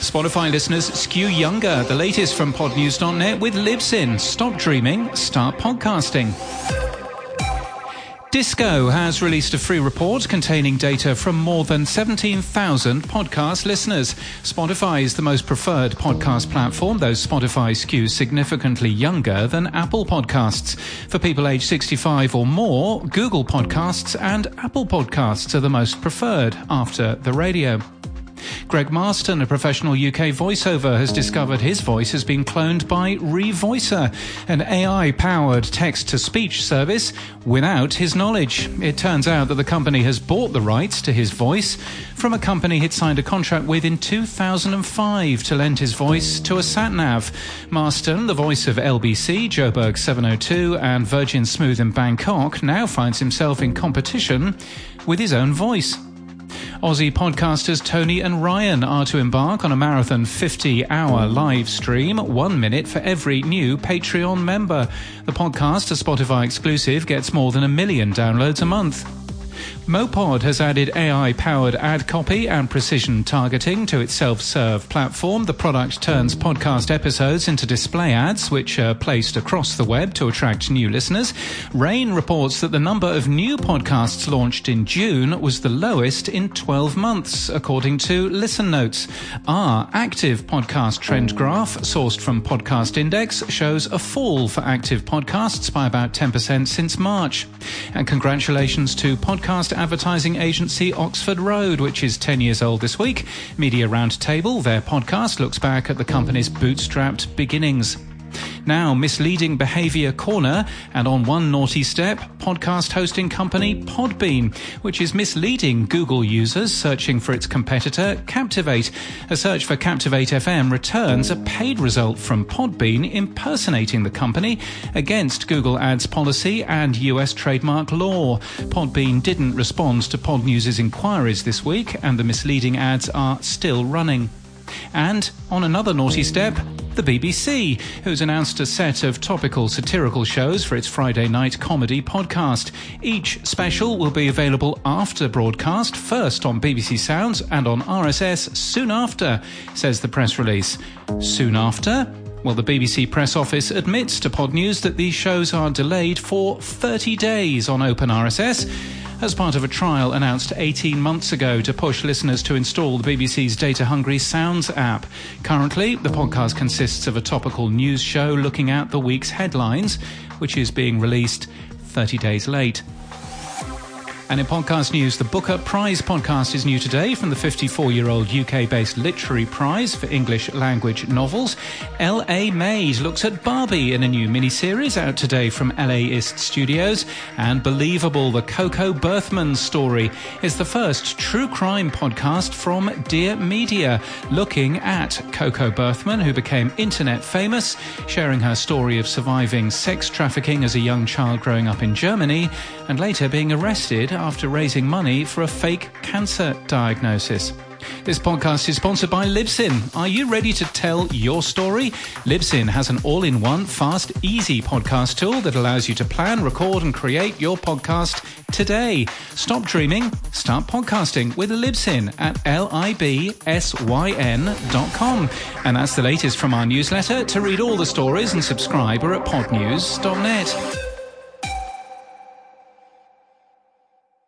Spotify listeners skew younger. The latest from podnews.net with Libsyn. Stop dreaming, start podcasting. DISQO has released a free report containing data from more than 17,000 podcast listeners. Spotify is the most preferred podcast platform, though Spotify skews significantly younger than Apple Podcasts. For people aged 65 or more, Google Podcasts and Apple Podcasts are the most preferred after the radio. Greg Marston, a professional UK voiceover, has discovered his voice has been cloned by Revoicer, an AI powered text to speech service, without his knowledge. It turns out that the company has bought the rights to his voice from a company he'd signed a contract with in 2005 to lend his voice to a satnav. Marston, the voice of LBC, Joburg 702, and Virgin Smooth in Bangkok, now finds himself in competition with his own voice. Aussie podcasters Toni and Ryan are to embark on a marathon 50 hour live stream, one minute for every new Patreon member. The podcast, a Spotify exclusive, gets more than a million downloads a month. Mowpod has added AI powered ad copy and precision targeting to its self serve platform. The product turns podcast episodes into display ads, which are placed across the web to attract new listeners. Rain reports that the number of new podcasts launched in June was the lowest in 12 months, according to Listen Notes. Our active podcast trend graph, sourced from Podcast Index, shows a fall for active podcasts by about 10% since March. And congratulations to podcast advertising agency Oxford Road, which is 10 years old this week. Media Roundtable, their podcast, looks back at the company's bootstrapped beginnings. Now, Misleading Behavior Corner, and on one naughty step, podcast hosting company Podbean, which is misleading Google users searching for its competitor Captivate. A search for Captivate FM returns a paid result from Podbean impersonating the company against Google Ads policy and US trademark law. Podbean didn't respond to Podnews' inquiries this week, and the misleading ads are still running. And on another naughty step, the BBC, who's announced a set of topical satirical shows for its Friday night comedy podcast. Each special will be available after broadcast, first on BBC Sounds and on RSS soon after, says the press release. Soon after? Well, the BBC press office admits to Podnews that these shows are delayed for 30 days on Open RSS as part of a trial announced 18 months ago to push listeners to install the BBC's data hungry Sounds app. Currently, the podcast consists of a topical news show looking at the week's headlines, which is being released 30 days late. And in podcast news, the Booker Prize podcast is new today from the 54 year old UK based Literary Prize for English language novels. L.A. Made looks at Barbie in a new miniseries out today from LAist Studios. And Believable, the Coco Berthmann story, is the first true crime podcast from Dear Media, looking at Coco Berthmann, who became internet famous, sharing her story of surviving sex trafficking as a young child growing up in Germany and later being arrested after raising money for a fake cancer diagnosis. This podcast is sponsored by Libsyn. Are you ready to tell your story? Libsyn has an all in one, fast, easy podcast tool that allows you to plan, record, and create your podcast today. Stop dreaming, start podcasting with Libsyn at libsyn.com. And that's the latest from our newsletter. To read all the stories and subscribe are at podnews.net.